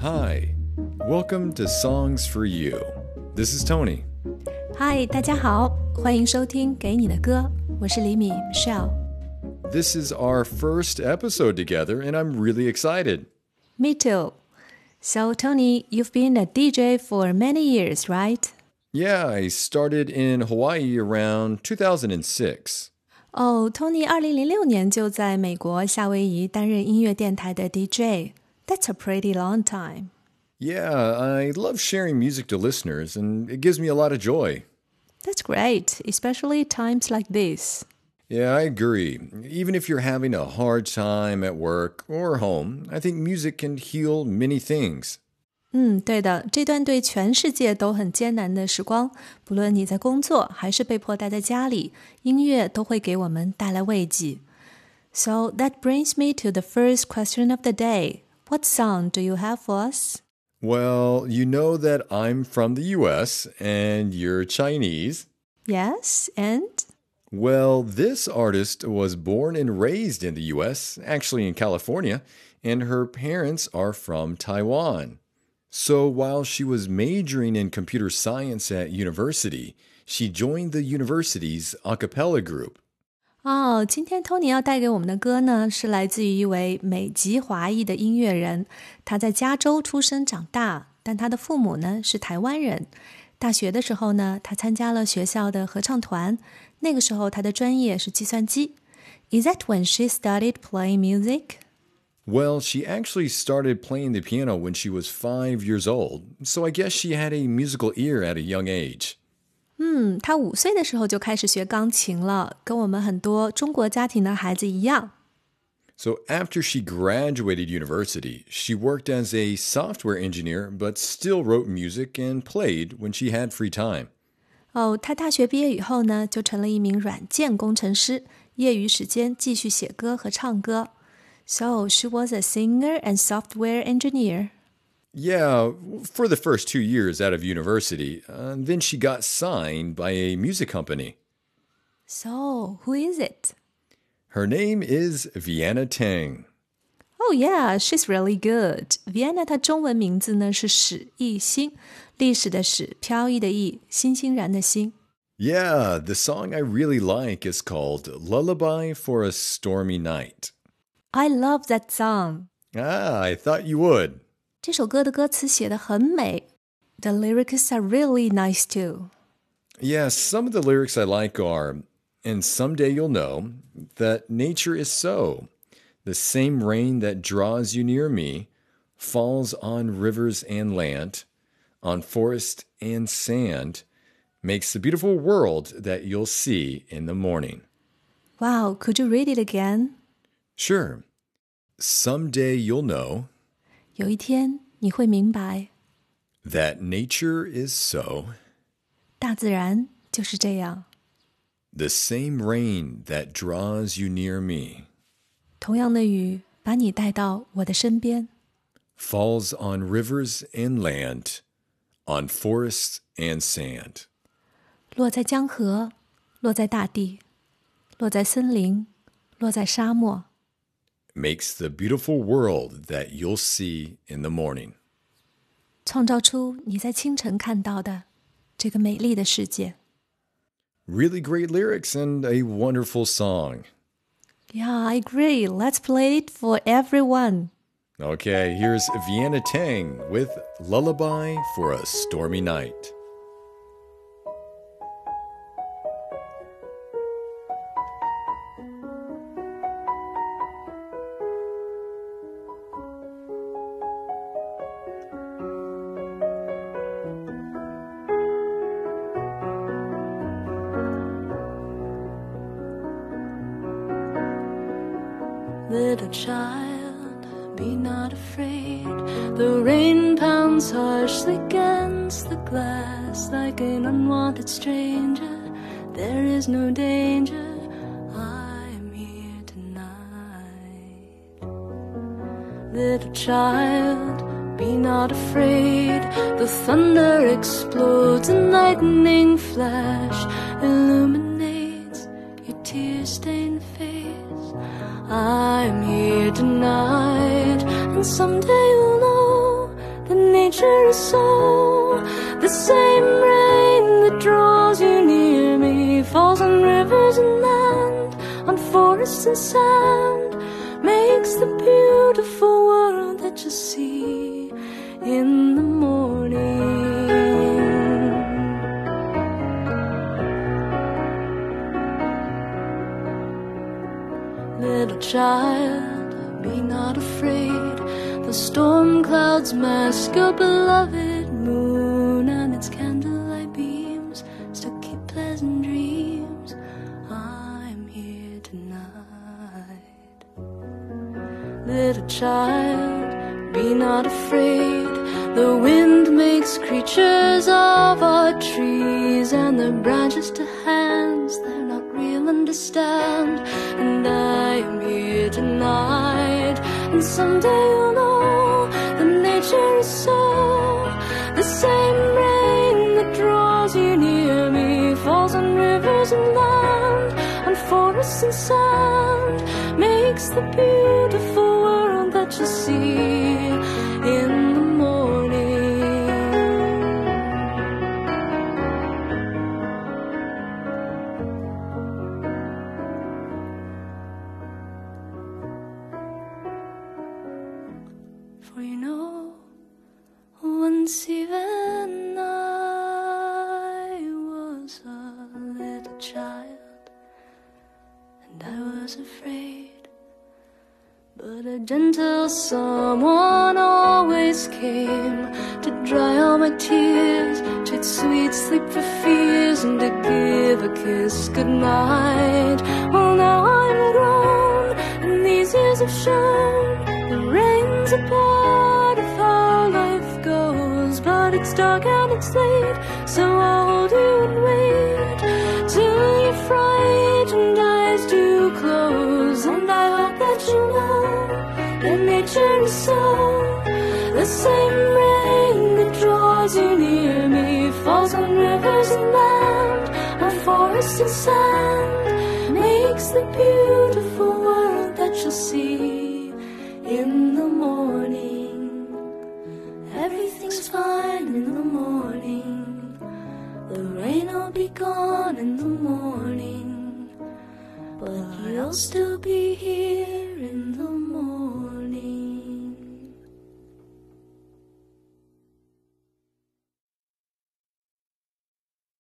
Hi, welcome to Songs for You. This is Tony. Hi，大家好，欢迎收听《给你的歌》，我是李米 Michelle。 This is our first episode together, and I'm really excited. Me too. So Tony, you've been a DJ for many years, right? Yeah, I started in Hawaii around 2006. 哦、t o n y 二零零六年就在美国夏威夷担任音乐电台的 DJ。 That's a pretty long time. Yeah, I love sharing music to listeners, and it gives me a lot of joy. That's great, especially times like this. Yeah, I agree. Even if you're having a hard time at work or home, I think music can heal many things. 嗯，对的，这段对全世界都很艰难的时光，不论你在工作还是被迫待在家里，音乐都会给我们带来慰藉。So that brings me to the first question of the day. What song do you have for us? Well, you know that I'm from the US and you're Chinese. Yes, and Well, this artist was born and raised in the US, actually in California, and her parents are from Taiwan. So while she was majoring in computer science at university, she joined the university's a cappella group. 哦，今天 Tony 要带给我们的歌呢，是来自于一位美籍华裔的音乐人。他在加州出生长大，但他的父母呢是台湾人。大学的时候呢，他参加了学校的合唱团。那个时候他的专业是计算机。Is that when she started playing music? Well, she actually started playing the piano when she was five years old, so I guess she had a musical ear at a young age. 嗯，他五岁的时候就开始学钢琴了，跟我们很多中国家庭的孩子一样。 So after she graduated university, she worked as a software engineer, but still wrote music and played when she had free time. 哦，他大学毕业以后呢，就成了一名软件工程师，业余时间继续写歌和唱歌。So she was a singer and software engineer. Yeah, for the first two years out of university. And then she got signed by a music company. So, who is it? Her name is Vienna Teng. Oh yeah, she's really good. Vienna yeah the song I really like is called Lullaby for a Stormy Night. I love that song. Ah, I thought you would. 这首歌的歌词写得很美，The lyrics are really nice too. Yeah, some of the lyrics I like are, and someday you'll know that nature is so. The same rain that draws you near me falls on rivers and land, on forest and sand, makes the beautiful world that you'll see in the morning. Wow, could you read it again? Sure. Someday you'll know 有一天你会明白， that nature is so. 大自然就是这样。 The same rain that draws you near me 同样的雨把你带到我的身边， falls on rivers and land, on forests and sand. 落在江河，落在大地，落在森林，落在沙漠， makes the beautiful world that you'll see in the morning. 创造出你在清晨看到的这个美丽的世界。Really great lyrics and a wonderful song. Yeah, I agree. Let's play it for everyone. Okay, here's Vienna Teng with Lullaby for a Stormy Night. Little child, be not afraid. The rain pounds harshly against the glass like an unwanted stranger. There is no danger. I am here tonight. Little child, be not afraid. The thunder explodes, and lightning flash and someday you'll know nature is so. The same rain that draws you near me falls on rivers and land, on forests and sand, makes the beautiful world that you see in the morning. Little child, be not afraid. The storm clouds mask your beloved moon and its candlelight beams still keep pleasant dreams. I'm here tonight. Little child, be not afraid. The wind makes creatures of our trees, and the branches to hands they're not real understand. And I am here tonight, and someday you'll know falls on rivers and land, on forests and sand, makes the beautiful world that you see child, and I was afraid. But a gentle someone always came to dry all my tears, to sweet sleep for fears, and to give a kiss goodnight. Well, now I'm grown, and these years have shown the rain's a part of how life goes. But it's dark and it's late, so I'll hold you and wait nature is so. The same rain that draws you near me falls on rivers and land, on forests and sand, makes the beautiful world that you'll see in the morning. Everything's fine in the morning. The rain will be gone in the morning. But you'll still be here in the